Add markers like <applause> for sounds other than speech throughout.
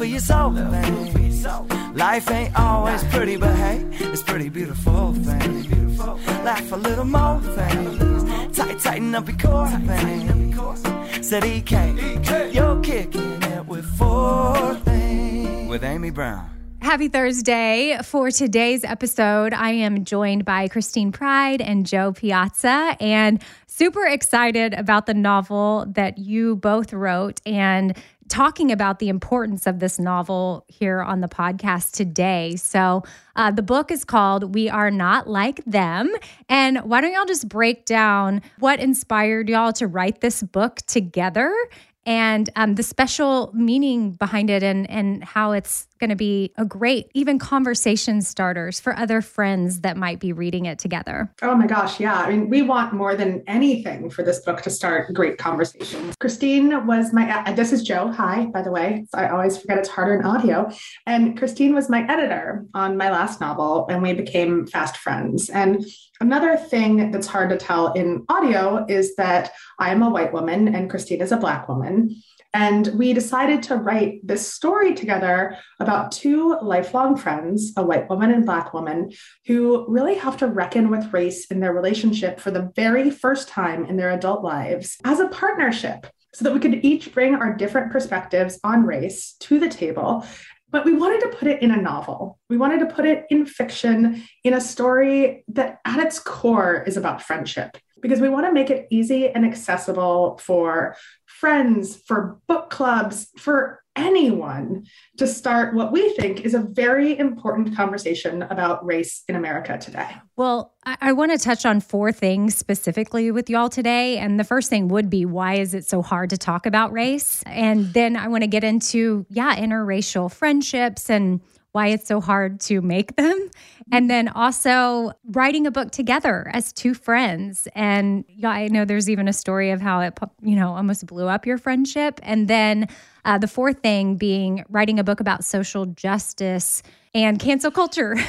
for your soul things. Life ain't always pretty, but hey, it's pretty beautiful things. Laugh a little more things, tight, tighten up your core things. Said EK, you're kicking it with four things. With Amy Brown. Happy Thursday. For today's episode, I am joined by Christine Pride and Jo Piazza, and super excited about the novel that you both wrote and talking about the importance of this novel here on the podcast today. So, uh, the book is called We Are Not Like Them. And why don't y'all just break down what inspired y'all to write this book together and um, the special meaning behind it and, and how it's going to be a great even conversation starters for other friends that might be reading it together Oh my gosh, yeah. I mean, we want more than anything for this book to start great conversations. Christine was my, uh, this is Jo. Hi, by the way. I always forget it's harder in audio. And Christine was my editor on my last novel, and we became fast friends. And another thing that's hard to tell in audio is that I am a white woman and Christine is a black woman. And we decided to write this story together about two lifelong friends, a white woman and black woman, who really have to reckon with race in their relationship for the very first time in their adult lives as a partnership, so that we could each bring our different perspectives on race to the table. But we wanted to put it in a novel. We wanted to put it in fiction, in a story that at its core is about friendship because we want to make it easy and accessible for friends, for book clubs, for anyone to start what we think is a very important conversation about race in America today. Well, I, I want to touch on four things specifically with y'all today. And the first thing would be why is it so hard to talk about race? And then I want to get into, yeah, interracial friendships and why it's so hard to make them. Mm-hmm. And then also writing a book together as two friends. And yeah, I know there's even a story of how it, you know, almost blew up your friendship. And then uh, the fourth thing being writing a book about social justice and cancel culture. <laughs>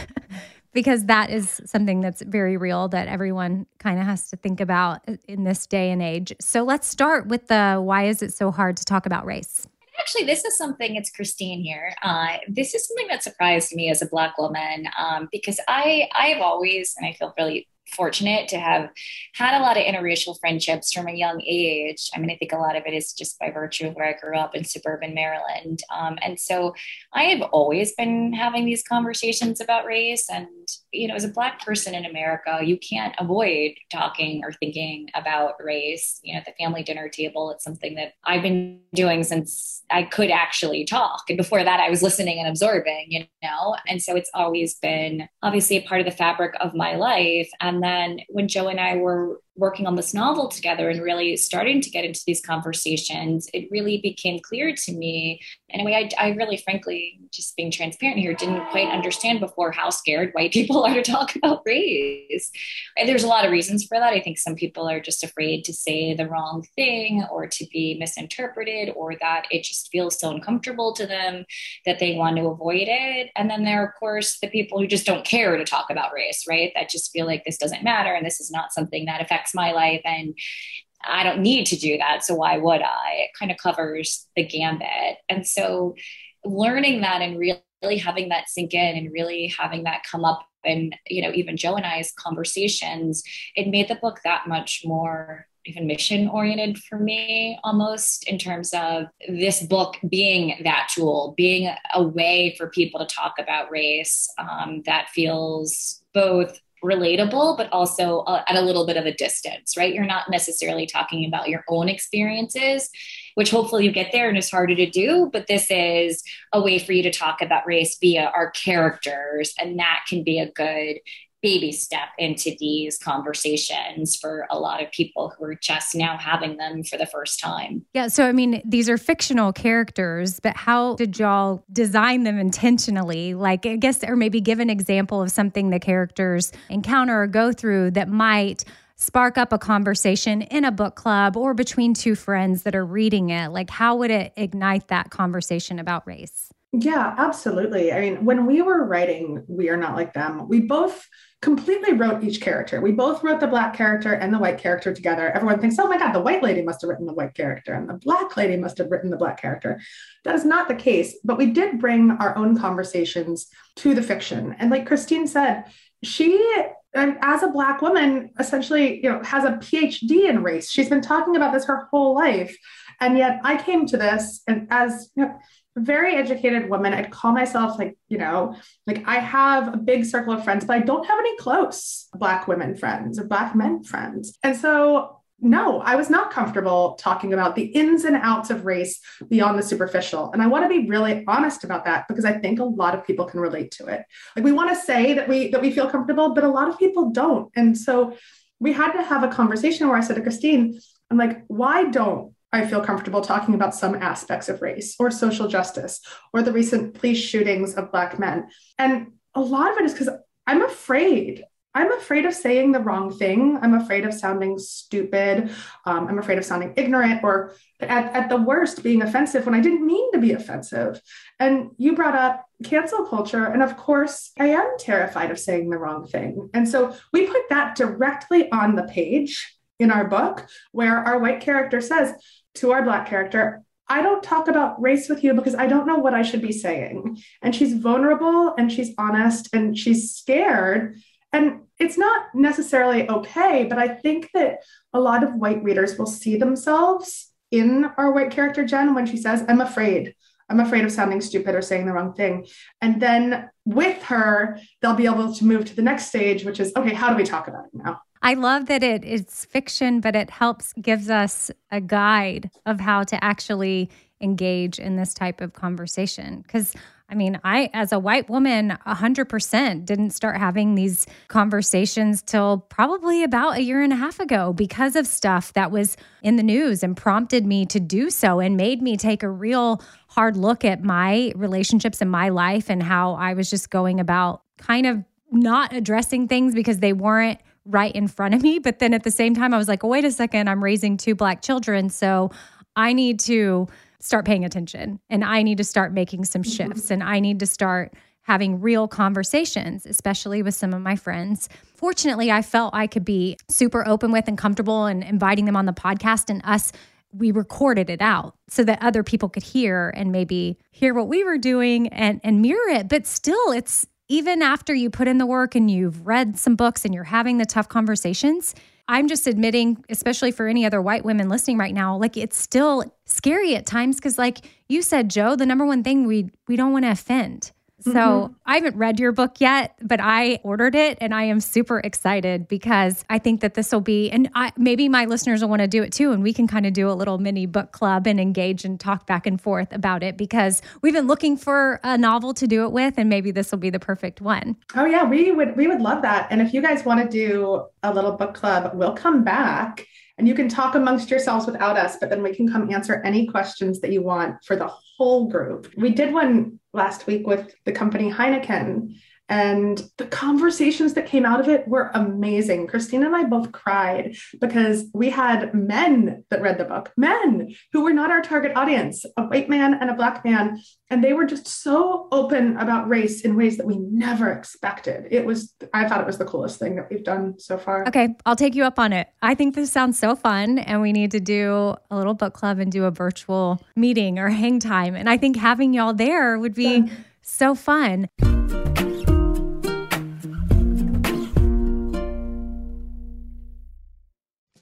because that is something that's very real that everyone kind of has to think about in this day and age. So let's start with the why is it so hard to talk about race? Actually, this is something, it's Christine here. Uh, this is something that surprised me as a Black woman um, because I, I have always, and I feel really fortunate to have had a lot of interracial friendships from a young age. I mean, I think a lot of it is just by virtue of where I grew up in suburban Maryland. Um, and so I have always been having these conversations about race. And, you know, as a Black person in America, you can't avoid talking or thinking about race. You know, at the family dinner table, it's something that I've been doing since I could actually talk. And before that, I was listening and absorbing, you know? And so it's always been obviously a part of the fabric of my life. And then when Jo and I were working on this novel together and really starting to get into these conversations, it really became clear to me. In a way, I, I really, frankly, just being transparent here, didn't quite understand before how scared white <laughs> people are to talk about race. And there's a lot of reasons for that. I think some people are just afraid to say the wrong thing or to be misinterpreted or that it just feels so uncomfortable to them that they want to avoid it. And then there are, of course, the people who just don't care to talk about race, right? That just feel like this doesn't matter and this is not something that affects affects my life and I don't need to do that. So why would I? It kind of covers the gambit. And so learning that and really having that sink in and really having that come up and you know even jo and i's conversations it made the book that much more even mission oriented for me almost in terms of this book being that tool being a way for people to talk about race um, that feels both relatable, but also uh, at a little bit of a distance, right? You're not necessarily talking about your own experiences, which hopefully you get there and it's harder to do. But this is a way for you to talk about race via our characters. And that can be a good baby step into these conversations for a lot of people who are just now having them for the first time. Yeah. So, I mean, these are fictional characters, but how did y'all design them intentionally? Like, I guess, or maybe give an example of something the characters encounter or go through that might spark up a conversation in a book club or between two friends that are reading it. Like, how would it ignite that conversation about race? Yeah, absolutely. I mean, when we were writing We Are Not Like Them, we both completely wrote each character. We both wrote the black character and the white character together. Everyone thinks, oh my God, the white lady must have written the white character and the black lady must have written the black character. That is not the case. But we did bring our own conversations to the fiction. And like Christine said, she as a black woman essentially you know has a phd in race she's been talking about this her whole life and yet i came to this and as you know, very educated woman. I'd call myself like, you know, like I have a big circle of friends, but I don't have any close Black women friends or Black men friends. And so, no, I was not comfortable talking about the ins and outs of race beyond the superficial. And I want to be really honest about that because I think a lot of people can relate to it. Like we want to say that we that we feel comfortable, but a lot of people don't. And so we had to have a conversation where I said to Christine, I'm like, why don't I feel comfortable talking about some aspects of race or social justice or the recent police shootings of Black men. And a lot of it is because I'm afraid. I'm afraid of saying the wrong thing. I'm afraid of sounding stupid. Um, I'm afraid of sounding ignorant or, at, at the worst, being offensive when I didn't mean to be offensive. And you brought up cancel culture. And of course, I am terrified of saying the wrong thing. And so we put that directly on the page in our book where our white character says, to our Black character, I don't talk about race with you because I don't know what I should be saying. And she's vulnerable and she's honest and she's scared. And it's not necessarily okay, but I think that a lot of white readers will see themselves in our white character, Jen, when she says, I'm afraid. I'm afraid of sounding stupid or saying the wrong thing. And then with her, they'll be able to move to the next stage, which is, okay, how do we talk about it now? I love that it it's fiction, but it helps gives us a guide of how to actually engage in this type of conversation. Because I mean, I, as a white woman, 100% didn't start having these conversations till probably about a year and a half ago because of stuff that was in the news and prompted me to do so and made me take a real hard look at my relationships in my life and how I was just going about kind of not addressing things because they weren't right in front of me. But then at the same time, I was like, wait a second, I'm raising two black children. So I need to start paying attention and I need to start making some mm-hmm. shifts and I need to start having real conversations, especially with some of my friends. Fortunately, I felt I could be super open with and comfortable and inviting them on the podcast and us we recorded it out so that other people could hear and maybe hear what we were doing and and mirror it but still it's even after you put in the work and you've read some books and you're having the tough conversations i'm just admitting especially for any other white women listening right now like it's still scary at times cuz like you said Jo the number one thing we we don't want to offend so mm-hmm. I haven't read your book yet, but I ordered it and I am super excited because I think that this will be, and I, maybe my listeners will want to do it too. And we can kind of do a little mini book club and engage and talk back and forth about it because we've been looking for a novel to do it with. And maybe this will be the perfect one. Oh yeah, we would, we would love that. And if you guys want to do a little book club, we'll come back and you can talk amongst yourselves without us, but then we can come answer any questions that you want for the whole group. We did one last week with the company Heineken and the conversations that came out of it were amazing. Christine and I both cried because we had men that read the book, men who were not our target audience, a white man and a black man. And they were just so open about race in ways that we never expected. It was, I thought it was the coolest thing that we've done so far. Okay, I'll take you up on it. I think this sounds so fun. And we need to do a little book club and do a virtual meeting or hang time. And I think having y'all there would be so fun.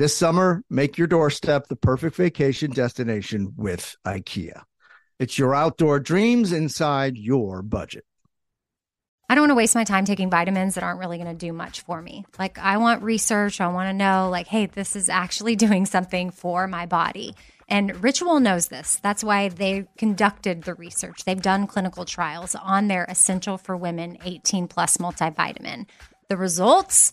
This summer, make your doorstep the perfect vacation destination with IKEA. It's your outdoor dreams inside your budget. I don't want to waste my time taking vitamins that aren't really going to do much for me. Like, I want research. I want to know, like, hey, this is actually <laughs> doing something for my body. And Ritual knows this. That's why they conducted the research. They've done clinical trials on their Essential for Women 18 Plus multivitamin. The results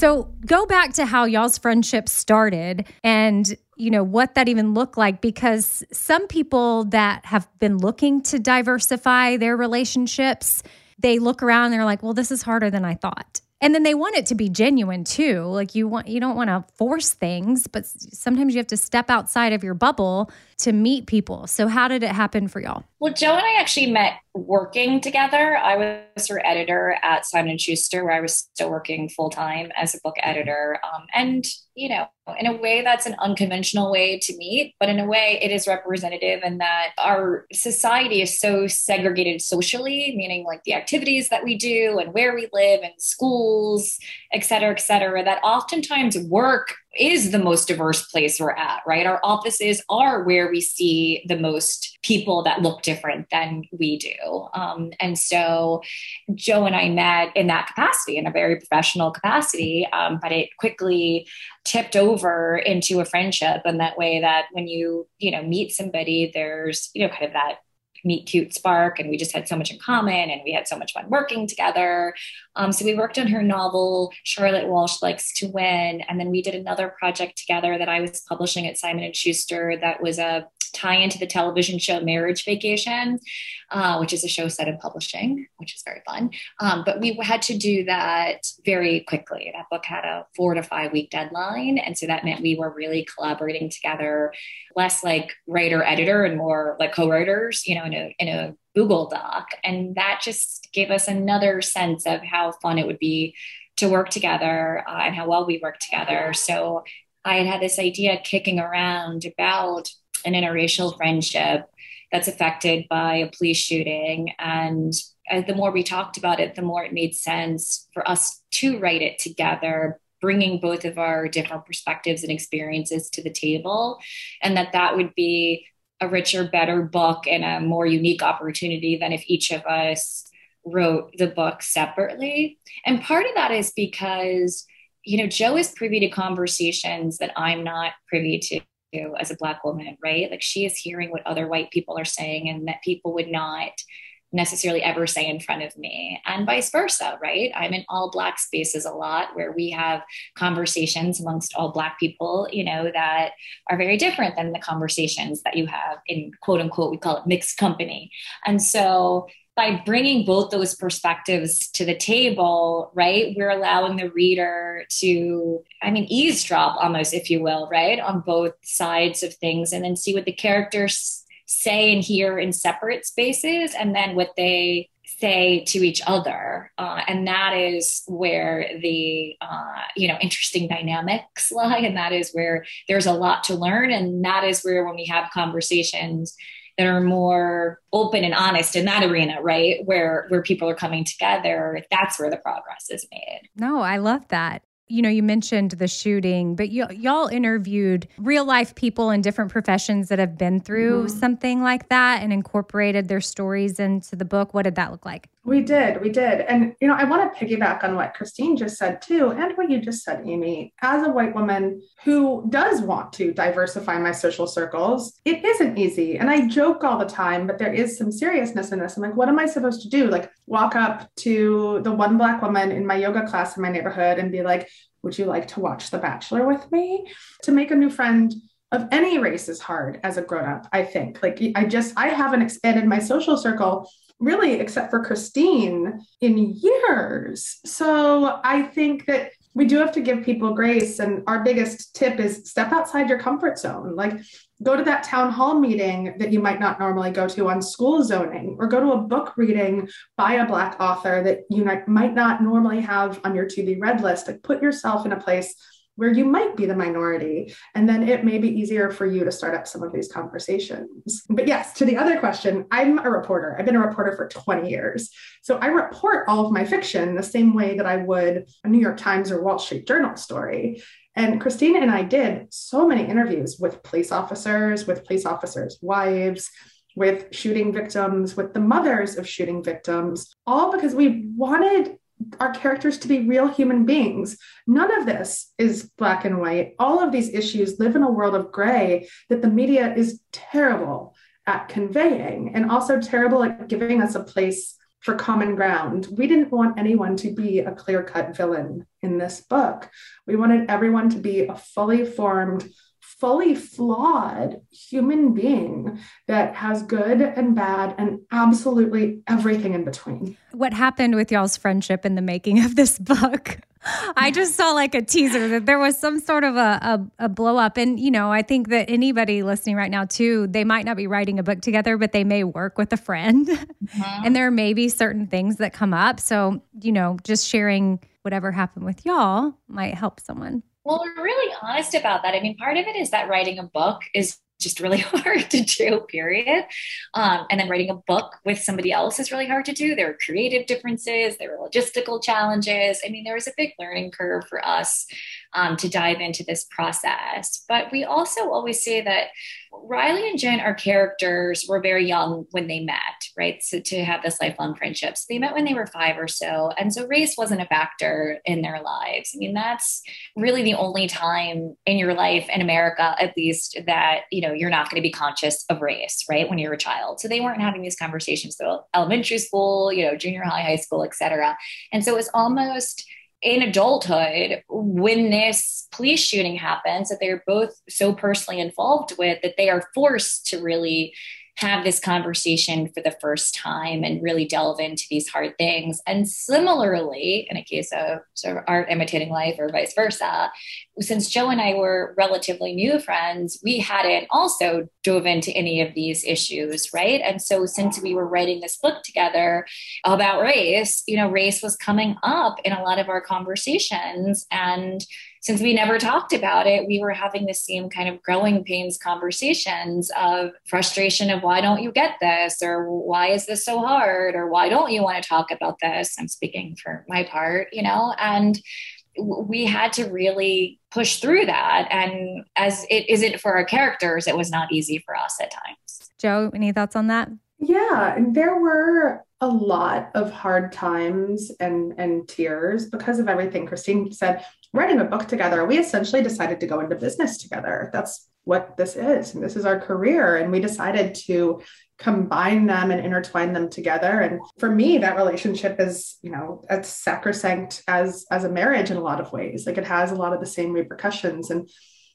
So go back to how y'all's friendship started and you know what that even looked like because some people that have been looking to diversify their relationships they look around and they're like well this is harder than I thought. And then they want it to be genuine too. Like you want you don't want to force things but sometimes you have to step outside of your bubble to meet people. So how did it happen for y'all? Well jo and i actually met working together. I was her editor at simon & schuster where i was still working full-time as a book editor. Um, and you know in a way that's an unconventional way to meet but in a way it is representative in that our society is so segregated socially meaning like the activities that we do and where we live and schools et cetera et cetera that oftentimes work is the most diverse place we're at, right? Our offices are where we see the most people that look different than we do. Um, and so Jo and I met in that capacity, in a very professional capacity, um, but it quickly tipped over into a friendship in that way that when you, you know, meet somebody, there's, you know, kind of that meet cute spark and we just had so much in common and we had so much fun working together. Um, so we worked on her novel charlotte walsh likes to win and then we did another project together that i was publishing at simon and schuster that was a tie into the television show Marriage Vacation, uh, which is a show set in publishing, which is very fun. Um, but we had to do that very quickly. That book had a four to five week deadline. And so that meant we were really collaborating together, less like writer editor and more like co writers, you know, in a, in a Google Doc. And that just gave us another sense of how fun it would be to work together uh, and how well we work together. So I had had this idea kicking around about an interracial friendship that's affected by a police shooting. And uh, the more we talked about it, the more it made sense for us to write it together bringing both of our different perspectives and experiences to the table and that that would be a richer better book and a more unique opportunity than if each of us wrote the book separately and part of that is because you know jo is privy to conversations that i'm not privy to as a black woman right? Like she is hearing what other white people are saying and that people would not necessarily ever say in front of me and vice versa right? I'm in all black spaces a lot where we have conversations amongst all black people you know that are very different than the conversations that you have in quote unquote we call it mixed company. And so by bringing both those perspectives to the table, right, we're allowing the reader to, I mean, eavesdrop almost, if you will, right, on both sides of things and then see what the characters say and hear in separate spaces and then what they say to each other. Uh, and that is where the uh, you know interesting dynamics <laughs> lie. And that is where there's a lot to learn. And that is where when we have conversations that are more open and honest in that arena right where where people are coming together that's where the progress is made. No i love that you know, you mentioned the shooting, but y- y'all interviewed real life people in different professions that have been through mm-hmm. something like that and incorporated their stories into the book. What did that look like? We did, we did. And, you know, I want to piggyback on what Christine just said too, and what you just said, Amy. As a white woman who does want to diversify my social circles, it isn't easy. And I joke all the time, but there is some seriousness in this. I'm like, what am I supposed to do? Like, walk up to the one Black woman in my yoga class in my neighborhood and be like, would you like to watch The Bachelor with me? To make a new friend of any race is hard as a grown up, I think. Like, I just, I haven't expanded my social circle really, except for Christine, in years. So I think that we do have to give people grace. And our biggest tip is step outside your comfort zone. Like, go to that town hall meeting that you might not normally go to on school zoning, or go to a book reading by a Black author that you might not normally have on your to be read list. Like, put yourself in a place where you might be the minority. And then it may be easier for you to start up some of these conversations. But yes, to the other question, I'm a reporter. I've been a reporter for 20 years. So I report all of my fiction the same way that I would a New York Times or Wall Street Journal story. And Christina and I did so many interviews with police officers, with police officers' wives, with shooting victims, with the mothers of shooting victims, all because we wanted our characters to be real human beings. None of this is black and white. All of these issues live in a world of gray that the media is terrible at conveying and also terrible at giving us a place for common ground. We didn't want anyone to be a clear cut villain in this book. We wanted everyone to be a fully formed fully flawed human being that has good and bad and absolutely everything in between. What happened with y'all's friendship in the making of this book? I just saw like a teaser that there was some sort of a, a, a, blow up. And, you know, I think that anybody listening right now, too, they might not be writing a book together, but they may work with a friend. Mm-hmm. and there may be certain things that come up. So, you know, just sharing whatever happened with y'all might help someone. Well, we're really honest about that. I mean, part of it is that writing a book is just really <laughs> hard to do, period. Um, and then writing a book with somebody else is really hard to do. There are creative differences, there are logistical challenges. I mean, there was a big learning curve for us um, to dive into this process. But we also always say that Riley and Jen are characters were very young when they met, right? So to have this lifelong friendship. So they met when they were five or so. And so race wasn't a factor in their lives. I mean, that's really the only time in your life in America, at least, that, you know, you're not going to be conscious of race, right? When you're a child. So they weren't having these conversations through elementary school, you know, junior high, high school, et cetera. And so it's almost in adulthood when this police shooting happens that they're both so personally involved with that they are forced to really have this conversation for the first time and really delve into these hard things. And similarly, in a case of sort of art imitating life or vice versa, since Jo and I were relatively new friends, we hadn't also dove into any of these issues, right? And so since we were writing this book together about race, you know, race was coming up in a lot of our conversations. And since we never talked about it, we were having the same kind of growing pains conversations of frustration of why don't you get this or why is this so hard or why don't you want to talk about this? I'm speaking for my part, you know, and we had to really push through that. And as it isn't for our characters, it was not easy for us at times. Jo, any thoughts on that? Yeah, there were a lot of hard times and and tears because of everything Christine said. Writing a book together, we essentially decided to go into business together. That's what this is, and this is our career. And we decided to combine them and intertwine them together. And for me, that relationship is, you know, as sacrosanct as as a marriage in a lot of ways. Like it has a lot of the same repercussions. And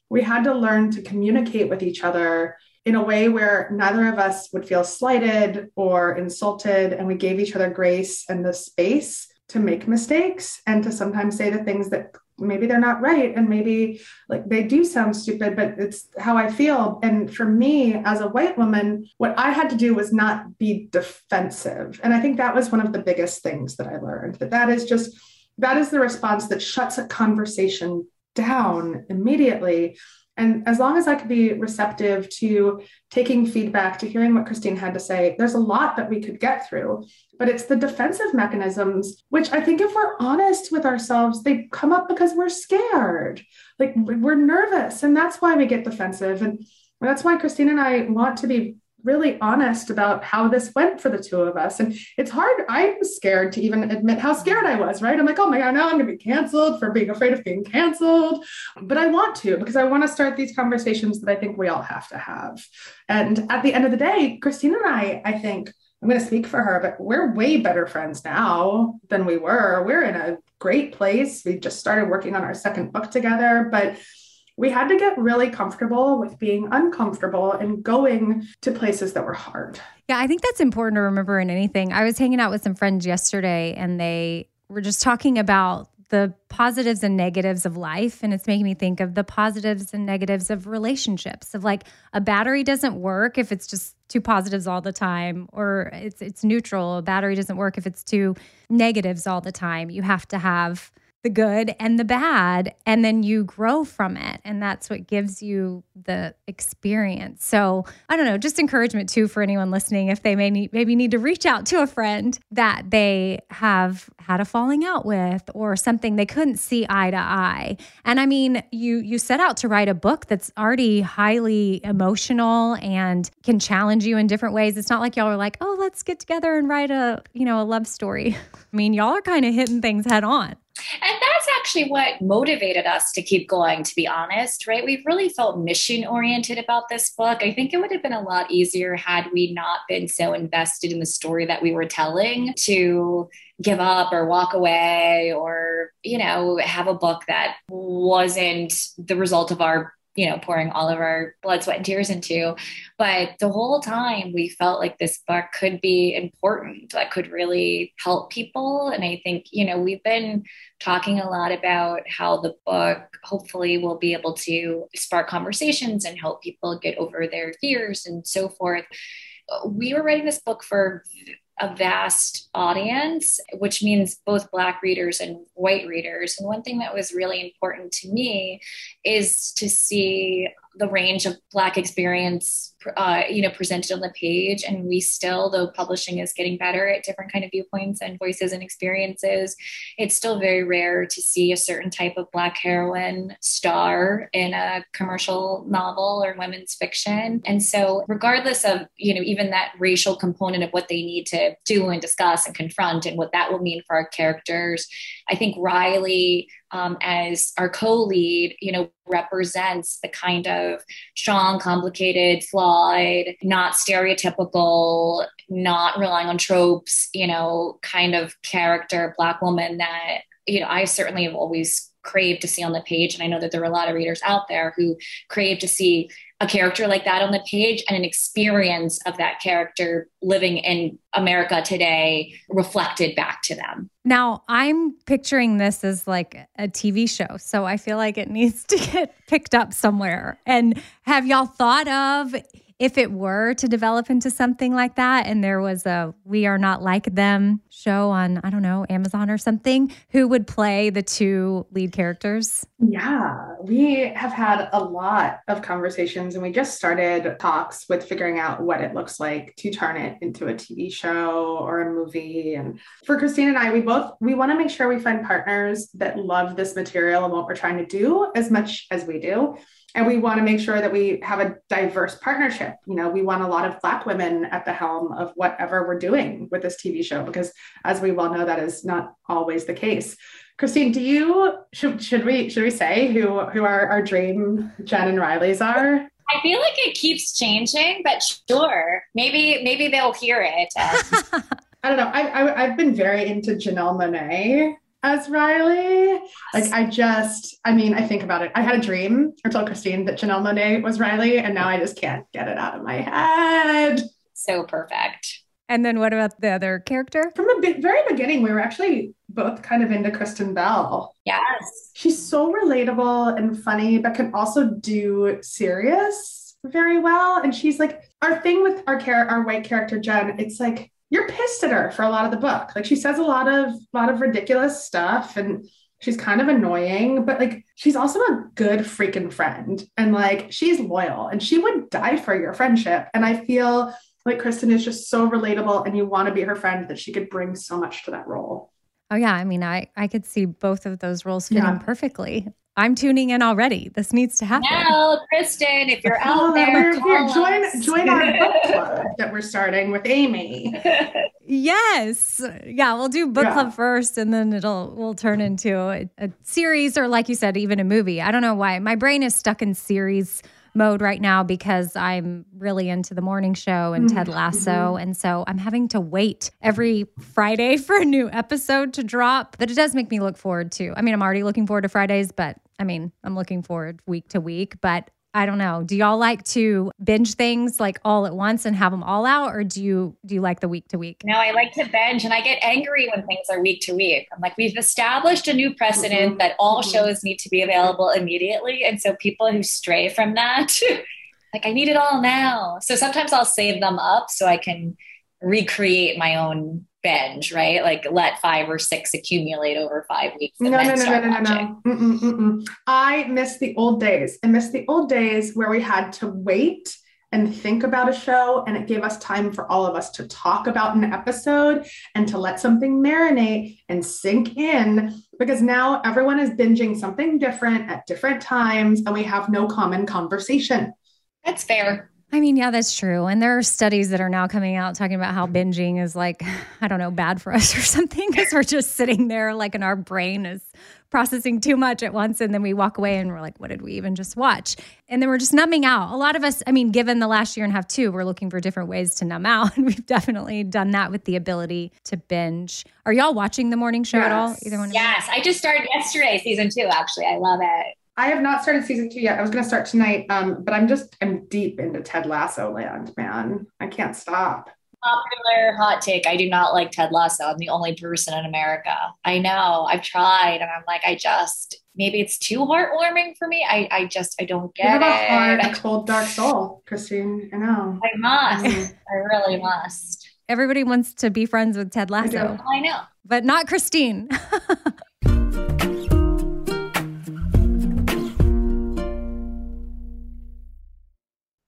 we had to learn to communicate with each other in a way where neither of us would feel slighted or insulted. And we gave each other grace and the space to make mistakes and to sometimes say the things that maybe they're not right and maybe like they do sound stupid but it's how i feel. And for me as a white woman what i had to do was not be defensive. And i think that was one of the biggest things that i learned that that is just that is the response that shuts a conversation down immediately And as long as I could be receptive to taking feedback, to hearing what Christine had to say, there's a lot that we could get through. But it's the defensive mechanisms, which I think if we're honest with ourselves, they come up because we're scared. Like we're nervous. And that's why we get defensive. And that's why Christine and I want to be really honest about how this went for the two of us. And it's hard. I was scared to even admit how scared I was, right? I'm like, oh my God, now I'm going to be canceled for being afraid of being canceled. But I want to because I want to start these conversations that I think we all have to have. And at the end of the day, Christine and I, I think, I'm going to speak for her, but we're way better friends now than we were. We're in a great place. We just started working on our second book together, but we had to get really comfortable with being uncomfortable and going to places that were hard. Yeah, I think that's important to remember in anything. I was hanging out with some friends yesterday and they were just talking about the positives and negatives of life and it's making me think of the positives and negatives of relationships of like a battery doesn't work if it's just two positives all the time or it's it's neutral a battery doesn't work if it's two negatives all the time you have to have the good and the bad and then you grow from it and that's what gives you the experience. So i don't know just encouragement too for anyone listening if they may need maybe need to reach out to a friend that they have had a falling out with or something they couldn't see eye to eye. And i mean you you set out to write a book that's already highly emotional and can challenge you in different ways. It's not like y'all are like oh let's get together and write a you know a love story. <laughs> I mean y'all are kind of hitting things head on and that's actually what motivated us to keep going, to be honest, right? We've really felt mission oriented about this book. I think it would have been a lot easier had we not been so invested in the story that we were telling to give up or walk away or, you know, have a book that wasn't the result of our you know, pouring all of our blood, sweat, and tears into. But the whole time we felt like this book could be important, that could really help people. And I think, you know, we've been talking a lot about how the book hopefully will be able to spark conversations and help people get over their fears and so forth. We were writing this book for a vast audience, which means both Black readers and white readers. And one thing that was really important to me is to see the range of Black experience uh, you know presented on the page. And we still though publishing is getting better at different kind of viewpoints and voices and experiences it's still very rare to see a certain type of black heroine star in a commercial novel or women's fiction. And so regardless of you know even that racial component of what they need to do and discuss and confront and what that will mean for our characters i think riley um, as our co-lead you know represents the kind of strong complicated flawed not stereotypical, not relying on tropes, you know, kind of character, Black woman that, you know, I certainly have always craved to see on the page. And I know that there are a lot of readers out there who crave to see a character like that on the page and an experience of that character living in America today reflected back to them. Now, I'm picturing this as like a TV show. So I feel like it needs to get <laughs> picked up somewhere. And have y'all thought of if it were to develop into something like that and there was a We Are Not Like Them show on, I don't know, Amazon or something, who would play the two lead characters? Yeah, we have had a lot of conversations and we just started talks with figuring out what it looks like to turn it into a TV show or a movie. And for Christine and I, we both we want to make sure we find partners that love this material and what we're trying to do as much as we do and we want to make sure that we have a diverse partnership. You know we want a lot of black women at the helm of whatever we're doing with this tv show because as we well know that is not always the case. Christine do you should, should we should we say who who our, our dream jen and riley's are? I feel like it keeps changing, but sure, maybe maybe they'll hear it. <laughs> Um, I don't know. I, I have been very into Janelle Monáe as Riley. Like I just, I mean, I think about it. I had a dream or told Christine that Janelle Monáe was Riley, and now I just can't get it out of my head. So perfect. And then what about the other character? From the very beginning, we were actually both kind of into Kristen Bell. Yes. She's so relatable and funny, but can also do serious very well. And she's like, our thing with our char- our white character, Jen, it's like you're pissed at her for a lot of the book. Like she says a lot of lot of ridiculous stuff and She's kind of annoying, but like she's also a good freaking friend. And like she's loyal and she would die for your friendship. And I feel like Kristen is just so relatable and you want to be her friend that she could bring so much to that role. Oh yeah, I mean, I I could see both of those roles fitting Yeah. perfectly. I'm tuning in already. This needs to happen. Now, Kristen, if you're Oh, out there, we're here. Join us. join our book <laughs> club that we're starting with Amy. Yes. Yeah, we'll do book Yeah. club first and then it'll we'll turn into a, a series or like you said even a movie. I don't know why. My brain is stuck in series mode right now because I'm really into the morning show and Ted mm-hmm. Lasso mm-hmm. and so I'm having to wait every Friday <laughs> for a new episode to drop. But it does make me look forward to. I mean, I'm already looking forward to Fridays, but I mean, I'm looking forward week to week, but I don't know. Do y'all like to binge things like all at once and have them all out, or do you do you like the week to week? No, I like to binge and I get angry when things are week to week. I'm like, we've established a new precedent Mhm. that all Mhm. shows need to be available immediately. And so people who stray from that, <laughs> like, I need it all now. So sometimes I'll save them up so I can recreate my own binge, right? Like let five or six accumulate over five weeks. No, no, no, no, no, no, no. Mm-mm, mm-mm. I miss the old days. I miss the old days where we had to wait and think about a show, and it gave us time for all of us to talk about an episode and to let something marinate and sink in. Because now everyone is binging something different at different times, and we have no common conversation. That's fair. I mean, yeah, that's true. And there are studies that are now coming out talking about how binging is like, <laughs> I don't know, bad for us <laughs> or something because we're just sitting there like, and our brain is processing too much at once. And then we walk away and we're like, what did we even just watch? And then we're just numbing out. A lot of us, I mean, given the last year and a half, too, we're looking for different ways to numb out. And <laughs> we've definitely done that with the ability to binge. Are y'all watching the morning show at all? Either one? Yes. I just started yesterday, season two, actually. I love it. I have not started season two yet. I was going to start tonight, um, but I'm just I'm deep into Ted Lasso land, man. I can't stop. Popular hot take. I do not like Ted Lasso. I'm the only person in America. I know. I've tried and I'm like, I just maybe it's too heartwarming for me. I, I just I don't You have get a heart, a it. cold, dark soul, Christine. I know. I must. Mhm. I really must. Everybody wants to be friends with Ted do. Lasso, I know. but not Christine. <laughs>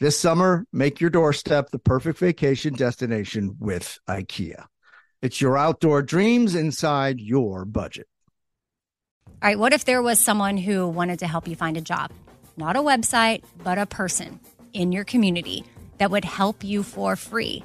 This summer, make your doorstep the perfect vacation destination with IKEA. It's your outdoor dreams inside your budget. All right, what if there was someone who wanted to help you find a job? Not a website, but a person in your community that would help you for free.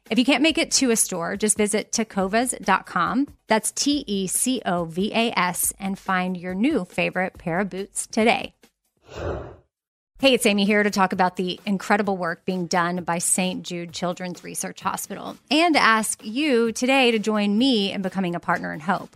If you can't make it to a store, just visit tecovas.com. That's T E C O V A S and find your new favorite pair of boots today. Hey, it's Amy here to talk about the incredible work being done by St. Jude Children's Research Hospital and ask you today to join me in becoming a partner in hope.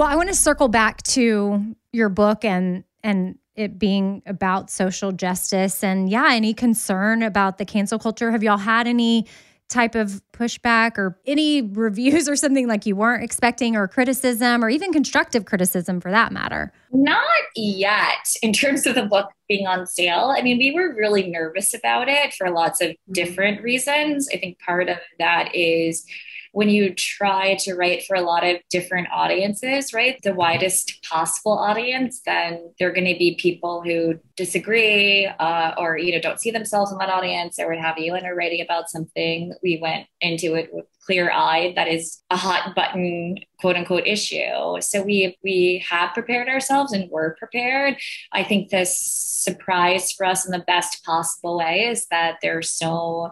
Well, I want to circle back to your book and and it being about social justice and yeah, any concern about the cancel culture. Have y'all had any type of pushback or any <laughs> reviews or something like you weren't expecting or criticism or even constructive criticism for that matter? Not yet in terms of the book being on sale. I mean, we were really nervous about it for lots of mm-hmm. different reasons. I think part of that is when you try to write for a lot of different audiences, right? The widest possible audience, then there are going to be people who disagree uh, or you know don't see themselves in that audience or what have you, and are writing about something. We went into it with clear eyed that is a hot button quote unquote issue. So we we have prepared ourselves and we're prepared. I think this surprise for us in the best possible way is that there's so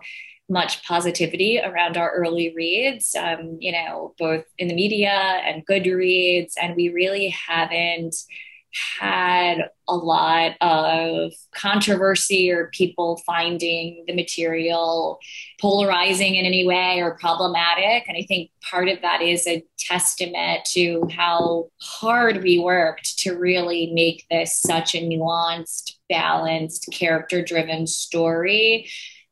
much positivity around our early reads, um, you know, both in the media and Goodreads. And we really haven't had a lot of controversy or people finding the material polarizing in any way or problematic. And I think part of that is a testament to how hard we worked to really make this such a nuanced, balanced, character driven story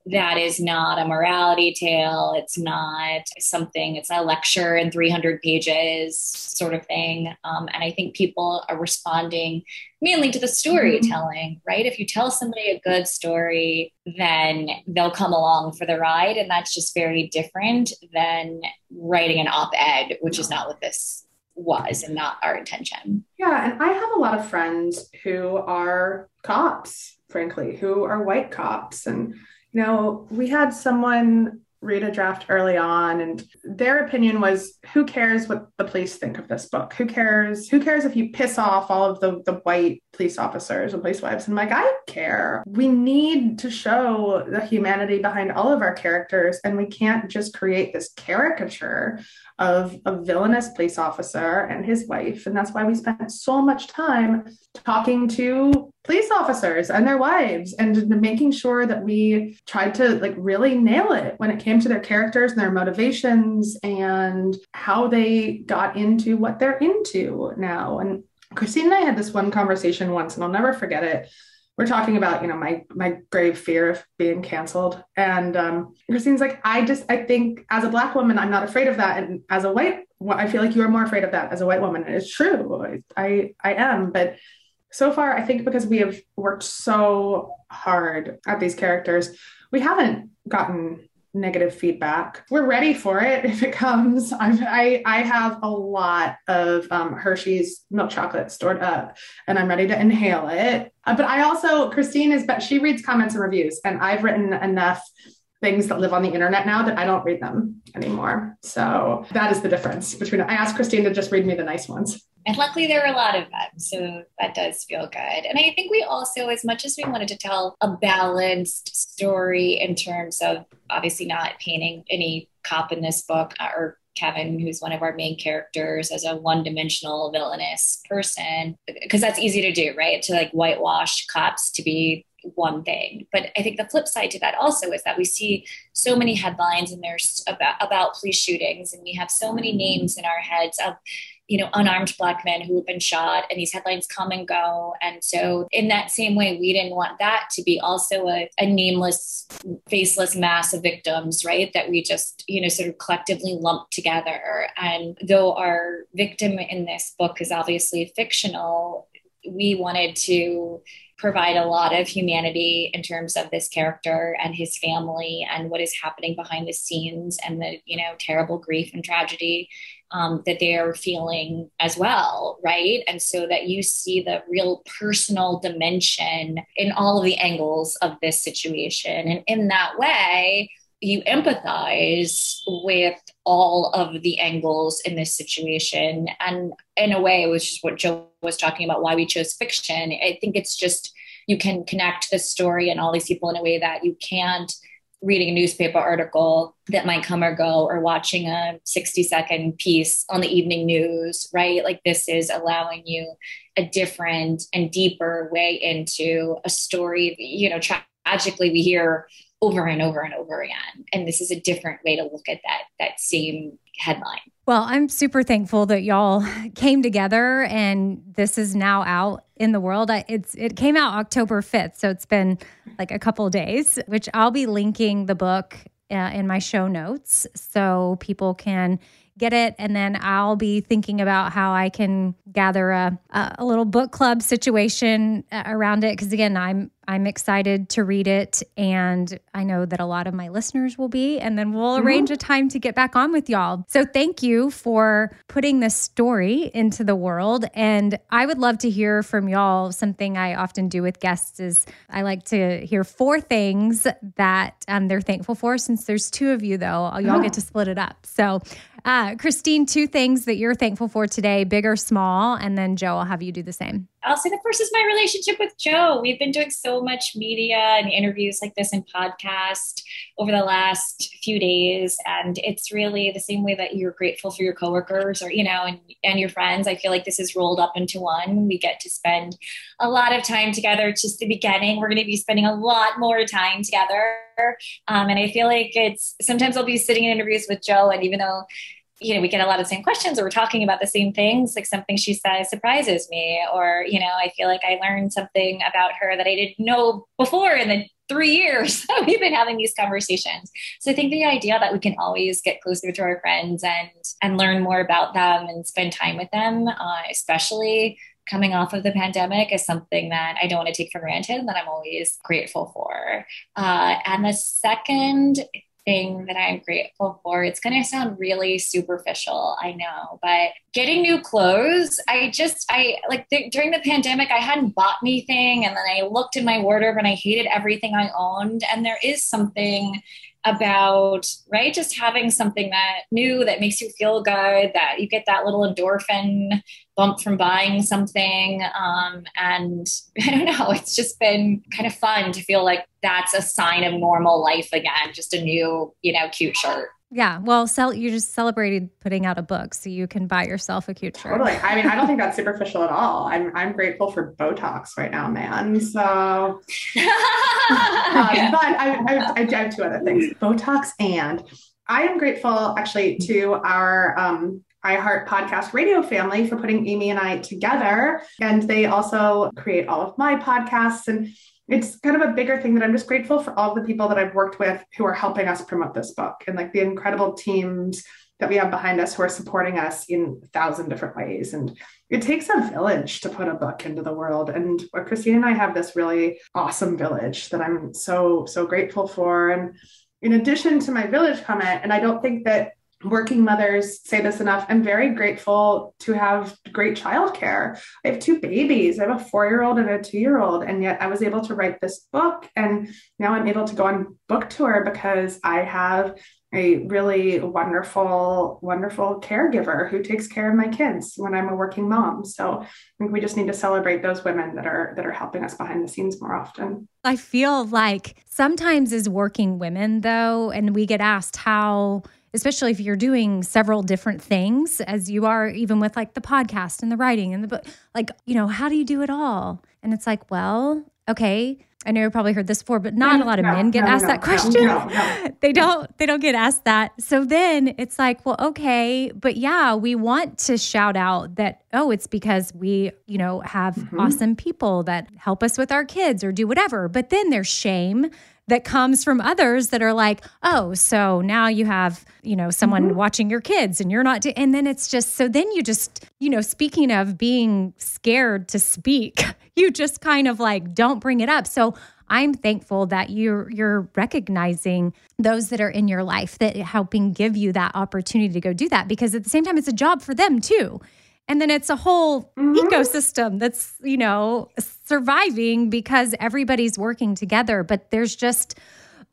that is not a morality tale. It's not something, it's not a lecture in 300 pages sort of thing. Um, and I think people are responding mainly to the storytelling, mm-hmm. right? If you tell somebody a good story, then they'll come along for the ride. And that's just very different than writing an op ed, which is not what this was and not our intention. Yeah. And I have a lot of friends who are cops, frankly, who are white cops. And know, we had someone read a draft early on and their opinion was who cares what the police think of this book? Who cares? Who cares if you piss off all of the, the white police officers and police wives? And I'm like i care. We need to show the humanity behind all of our characters and we can't just create this caricature of a villainous police officer and his wife. And that's why we spent so much time talking to police officers and their wives and making sure that we tried to like really nail it when it came to their characters and their motivations and how they got into what they're into now. And christine and i had this one conversation once and i'll never forget it we're talking about you know my my grave fear of being canceled and um, christine's like i just i think as a black woman i'm not afraid of that and as a white I feel like you are more afraid of that as a white woman. And it's true. I I am, but so far I think because we have worked so hard at these characters, we haven't gotten negative feedback. We're ready for it <laughs> if it comes. I've, I I have a lot of um, Hershey's milk chocolate stored up, and I'm ready to inhale it. Uh, but I also Christine is, but she reads comments and reviews, and I've written enough things that live on the internet now that I don't read them anymore. So that is the difference between. I asked Christine to just read me the nice ones. And luckily, there are a lot of them. So that does feel good. And I think we also, as much as we wanted to tell a balanced story in terms of obviously not painting any cop in this book uh, or Kevin, who's one of our main characters, as a one dimensional villainous person, because that's easy to do, right? To like whitewash cops to be one thing. But I think the flip side to that also is that we see so many headlines and there's about, about police shootings, and we have so many names in our heads of you know, unarmed black men who have been shot, and these headlines come and go. And so, in that same way, we didn't want that to be also a, a nameless, faceless mass of victims, right? That we just, you know, sort of collectively lump together. And though our victim in this book is obviously fictional, we wanted to provide a lot of humanity in terms of this character and his family and what is happening behind the scenes and the you know terrible grief and tragedy um, that they are feeling as well, right? And so that you see the real personal dimension in all of the angles of this situation. And in that way, you empathize with all of the angles in this situation. And in a way, which is what Jo was talking about, why we chose fiction. I think it's just you can connect the story and all these people in a way that you can't reading a newspaper article that might come or go or watching a 60 second piece on the evening news right? Like this is allowing you a different and deeper way into a story you know tragically we hear over and over and over again. And this is a different way to look at that that same headline well, I'm super thankful that y'all came together and this is now out in the world. It's it came out October 5th, so it's been like a couple days, which I'll be linking the book uh, in my show notes so people can get it and then I'll be thinking about how I can gather a a little book club situation uh, around it cuz again I'm I'm excited to read it and I know that a lot of my listeners will be and then we'll mm-hmm. arrange a time to get back on with y'all. So thank you for putting this story into the world and I would love to hear from y'all something I often do with guests is I like to hear four things that um, they're thankful for since there's two of you though y'all get to split it up. So uh, Christine, two things that you're thankful for today, big or small, and then Jo, I'll have you do the same. I'll say the first is my relationship with Jo. We've been doing so much media and interviews like this and podcast over the last few days. And it's really the same way that you're grateful for your coworkers or, you know, and, and your friends. I feel like this is rolled up into one. We get to spend a lot of time together. Just the beginning. We're going to be spending a lot more time together. Um, and I feel like it's sometimes I'll be sitting in interviews with Jo, and even though you know, we get a lot of the same questions or we're talking about the same things. Like something she says surprises me, or, you know, I feel like I learned something about her that I didn't know before in the three years <laughs> that we've been having these conversations. So I think the idea that we can always get closer to our friends and and learn more about them and spend time with them, uh, especially coming off of the pandemic is something that I don't want to take for granted and that I'm always grateful for. Uh, and the second thing that I'm grateful for. It's going to sound really superficial, I know, but getting new clothes, I just, I like th- during the pandemic, I hadn't bought anything. And then I looked in my wardrobe and I hated everything I owned. And there is something about right just having something that new that makes you feel good that you get that little endorphin bump from buying something um, and <laughs> i don't know it's just been kind of fun to feel like that's a sign of normal life again just a new you know cute shirt yeah. Well, sell you just celebrated putting out a book, so you can buy yourself a cute shirt. Totally. I mean, I don't think that's superficial at all. I'm I'm grateful for Botox right now, man. So, <laughs> um, yeah. but I, I, I have two other things: Botox and I am grateful actually to our um, iHeart podcast radio family for putting Amy and I together, and they also create all of my podcasts and it's kind of a bigger thing that I'm just grateful for all the people that I've worked with who are helping us promote this book and like the incredible teams that we have behind us who are supporting us in a thousand different ways. And it takes a village to put a book into the world. And uh, Christine and I have this really awesome village that I'm so, so grateful for. And in addition to my village comment, and I don't think that working mothers say this enough. I'm very grateful to have great childcare. I have two babies. I have a four year old and a two year old. And yet I was able to write this book. And now I'm able to go on book tour because I have a really wonderful, wonderful caregiver who takes care of my kids when I'm a working mom. So I think we just need to celebrate those women that are that are helping us behind the scenes more often. I feel like sometimes as working women though, and we get asked how especially if you're doing several different things as you are even with like the podcast and the writing and the book like you know how do you do it all and it's like well okay I know you probably heard this before, but not a lot of No, men get no, asked no, that question. <laughs> they don't they don't get asked that. So then it's like, well, okay, but yeah, we want to shout out that oh, it's because we, you know, have Mm-hmm. awesome people that help us with our kids or do whatever. But then there's shame that comes from others that are like, oh, so now you have, you know, someone Mm-hmm. watching your kids and you're not, do-. and then it's just, so then you just, you know, speaking of being scared to speak, <laughs> you just kind of like don't bring it up. So I'm thankful that you're you're recognizing those that are in your life that helping give you that opportunity to go do that because at the same time it's a job for them too. And then it's a whole mm-hmm. ecosystem that's, you know, surviving because everybody's working together. But there's just,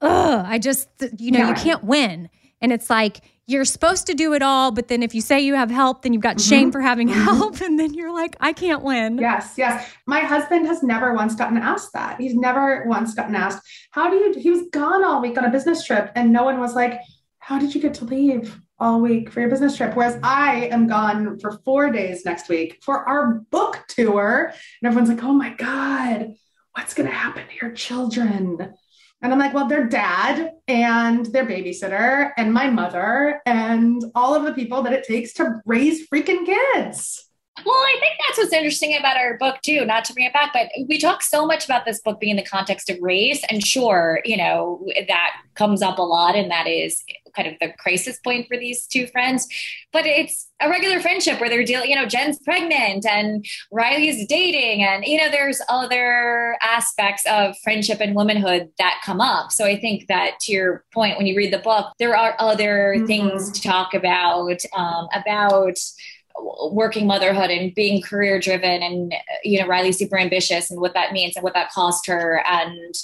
ugh, I just, you know, you can't win. And it's like, you're supposed to do it all. But then if you say you have help, then you've got mm-hmm. shame for having mm-hmm. help. <laughs> And then you're like, I can't win. Yes, yes. My husband has never once gotten asked that. He's never once gotten asked, How do you, he was gone all week on a business trip, and no one was like, How did you get to leave all week for your business trip? Whereas I am gone for four days next week for our book tour. And everyone's like, Oh my God, what's going to happen to your children? And I'm like, well, their dad and their babysitter and my mother and all of the people that it takes to raise freaking kids. Well, I think that's what's interesting about our book too. Not to bring it back, but we talk so much about this book being in the context of race, and sure, you know that comes up a lot, and that is kind of the crisis point for these two friends. But it's a regular friendship where they're dealing. You know, Jen's pregnant, and Riley's dating, and you know, there's other aspects of friendship and womanhood that come up. So I think that to your point, when you read the book, there are other Mhm. things to talk about um, about working motherhood and being career driven and you know riley's super ambitious and what that means and what that cost her and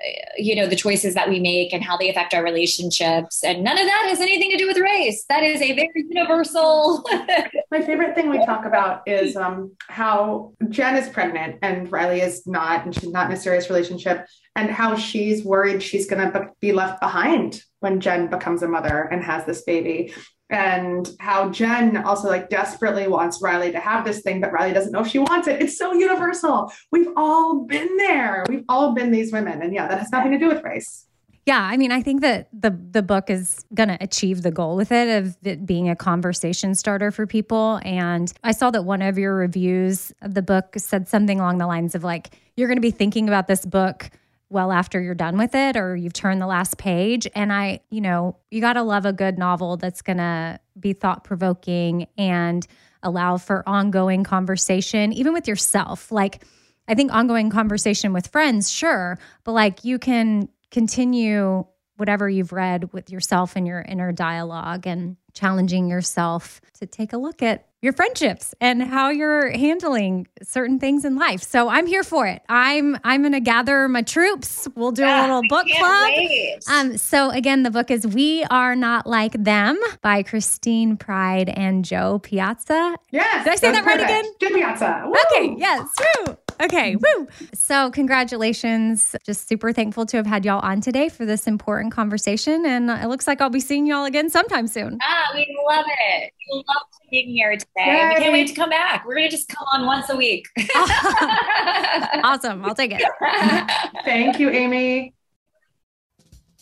uh, you know the choices that we make and how they affect our relationships and none of that has anything to do with race that is a very universal <laughs> My favorite thing we talk about is um, how Jen is pregnant and Riley is not, and she's not in a serious relationship, and how she's worried she's going to be left behind when Jen becomes a mother and has this baby. And how Jen also like desperately wants Riley to have this thing, but Riley doesn't know if she wants it. It's so universal. We've all been there. We've all been these women. And yeah, that has nothing to do with race. Yeah, I mean, I think that the the book is going to achieve the goal with it of it being a conversation starter for people. And I saw that one of your reviews of the book said something along the lines of like, "You're going to be thinking about this book well after you're done with it, or you've turned the last page." And I, you know, you got to love a good novel that's going to be thought provoking and allow for ongoing conversation, even with yourself. Like, I think ongoing conversation with friends, sure, but like you can continue whatever you've read with yourself and your inner dialogue and challenging yourself to take a look at your friendships and how you're handling certain things in life. So I'm here for it. I'm I'm to gather my troops. We'll do a little book club. Um, so again, the book is We Are Not Like Them by Christine Pride and Jo Piazza. Yes. Did I say that right again? Jo Piazza. Woo! Okay, yes. Woo. Okay, woo. So, congratulations. Just super thankful to have had y'all on today for this important conversation. And it looks like I'll be seeing y'all again sometime soon. ah we love it we love being here today we can't wait to come back we're gonna just come on once a week <laughs> <laughs> awesome. I'll take it. <laughs> Thank you, Amy.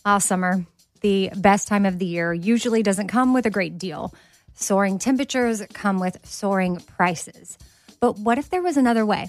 Ah, summer, the best time of the year, usually doesn't come with a great deal. Soaring temperatures come with soaring prices. But what if there was another way?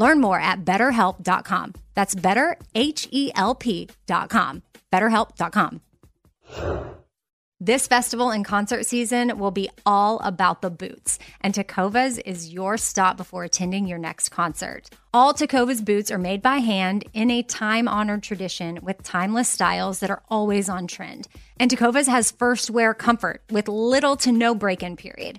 Learn more at betterhelp.com. That's betterhelp.com. BetterHelp.com. This festival and concert season will be all about the boots, and Tecovas is your stop before attending your next concert. All Tecovas boots are made by hand in a time honored tradition with timeless styles that are always on trend. And Tecovas has first wear comfort with little to no break in period.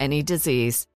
any disease.